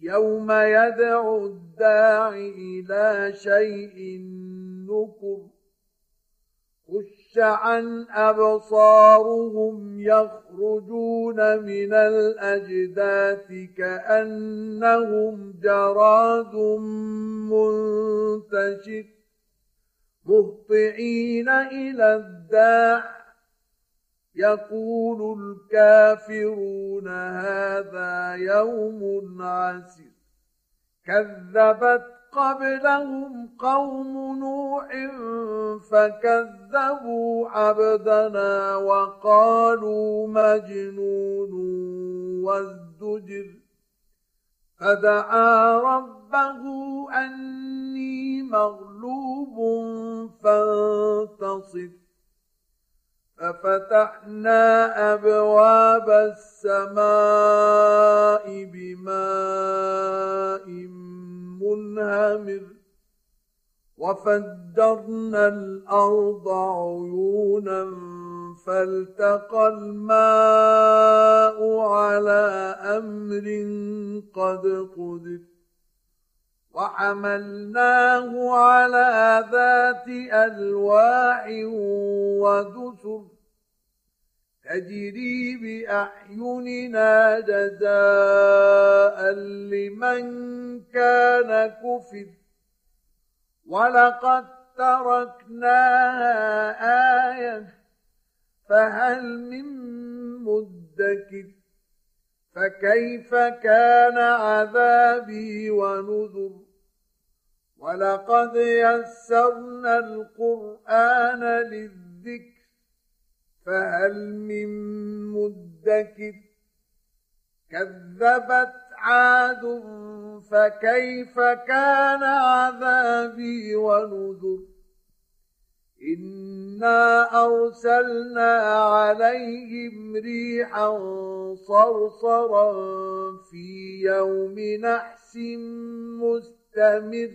يوم يدعو الداعي إلى شيء نكر خش عن أبصارهم يخرجون من الأجداث كأنهم جراد منتشر مهطعين إلى الداع يقول الكافرون هذا يوم عسر كذبت قبلهم قوم نوح فكذبوا عبدنا وقالوا مجنون وازدجر. فدعا ربه أني مغلوب فانتصر. ففتحنا أبواب السماء بماء منهمر وفجرنا الأرض عيونا فالتقى الماء على أمر قد قدر. وحملناه على ذات ألواح ودسر تجري بأعيننا جزاء لمن كان كفر ولقد تركناها آية فهل من مدكر فكيف كان عذابي ونذر؟ ولقد يسرنا القرآن للذكر فهل من مدكر؟ كذبت عاد فكيف كان عذابي ونذر؟ إنا أرسلنا عليهم ريحا صرصرا في يوم نحس مستمر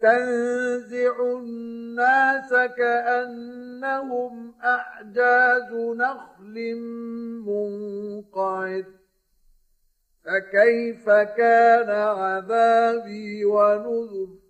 تنزع الناس كأنهم أعجاز نخل منقعد فكيف كان عذابي ونذر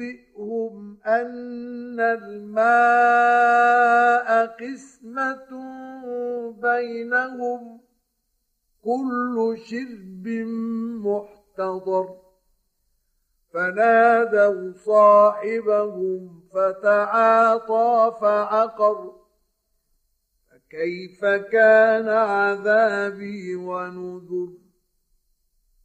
ونبئهم أن الماء قسمة بينهم كل شرب محتضر. فنادوا صاحبهم فتعاطى فعقر فكيف كان عذابي ونذر؟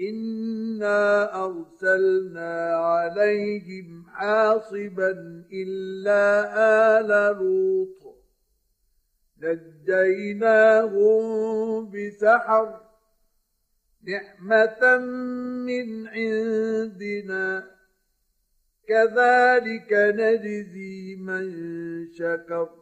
إنا أرسلنا عليهم حاصبا إلا آل لوط نجيناهم بسحر نعمة من عندنا كذلك نجزي من شكر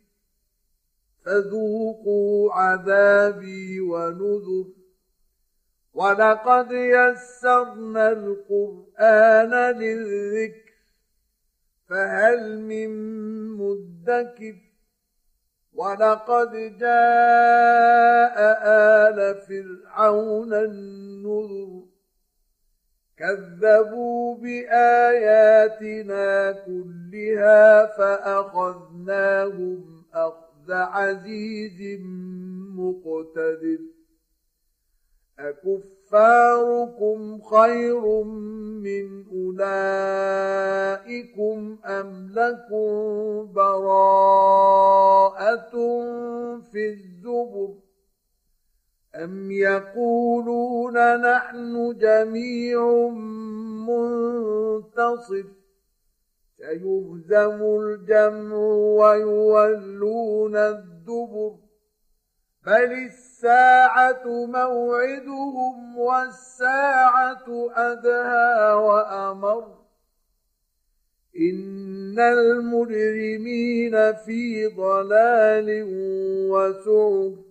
فذوقوا عذابي ونذر. ولقد يسرنا القرآن للذكر فهل من مدكر. ولقد جاء آل فرعون النذر. كذبوا بآياتنا كلها فأخذناهم أخذ عزيز مقتدر. أكفاركم خير من أولئكم أم لكم براءة في الزبر؟ أم يقولون نحن جميع منتصر؟ سيهزم الجمع ويولون الدبر. بل الساعة موعدهم والساعة أدهى وأمر. إن المجرمين في ضلال وسعر.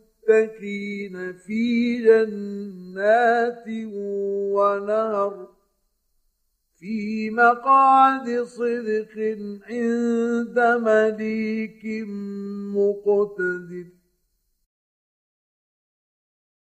في جنات ونهر في مقعد صدق عند مليك مقتدر